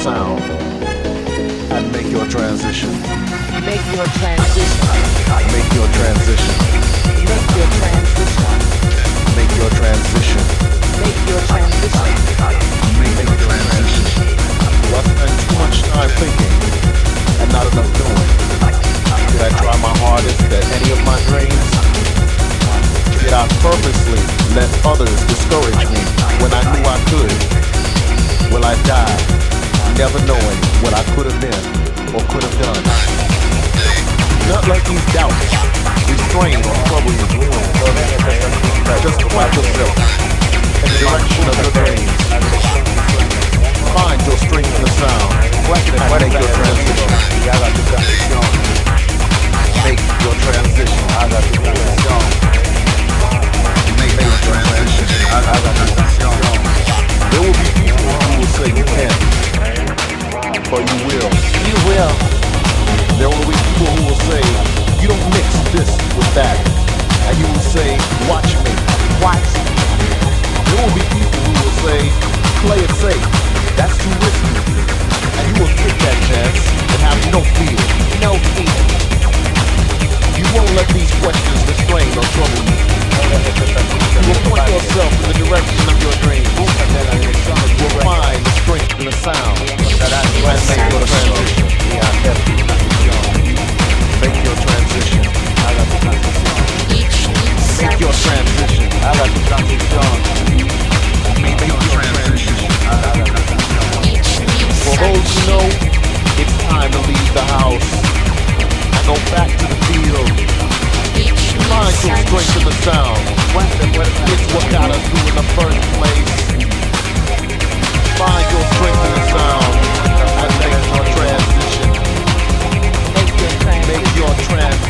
sound and make your transition. Make your transition. Make your transition. Make your transition. Make your transition. Make your transition. Make your transition. Do I spend too much time thinking and not enough doing? Did I try my hardest at any of my dreams? Did I purposely let others discourage me when I knew I could? Will I die never knowing what I could have been or could have done? Not let these doubts restrain or trouble you. Just point yourself in the direction of your dreams. Find your strength in the sound and make your transition. Make your transition. Make your transition. There will be people who will say you can't, or you will. You will. There will be people who will say, you don't mix this with that. And you will say, watch me. Watch me. There will be people who will say, play it safe. That's too risky. And you will take that chance and have no fear. No fear. You won't let these questions distrain or trouble you. You will point yourself in the direction of your dreams. You will find the strength in the sound that translate your transition. Make your transition. Make your transition. Make your transition. For those who know, it's time to leave the house go back to the field. Find your strength in the sound. It's what got us through in the first place. Find your strength in the sound and make your transition. Make your transition.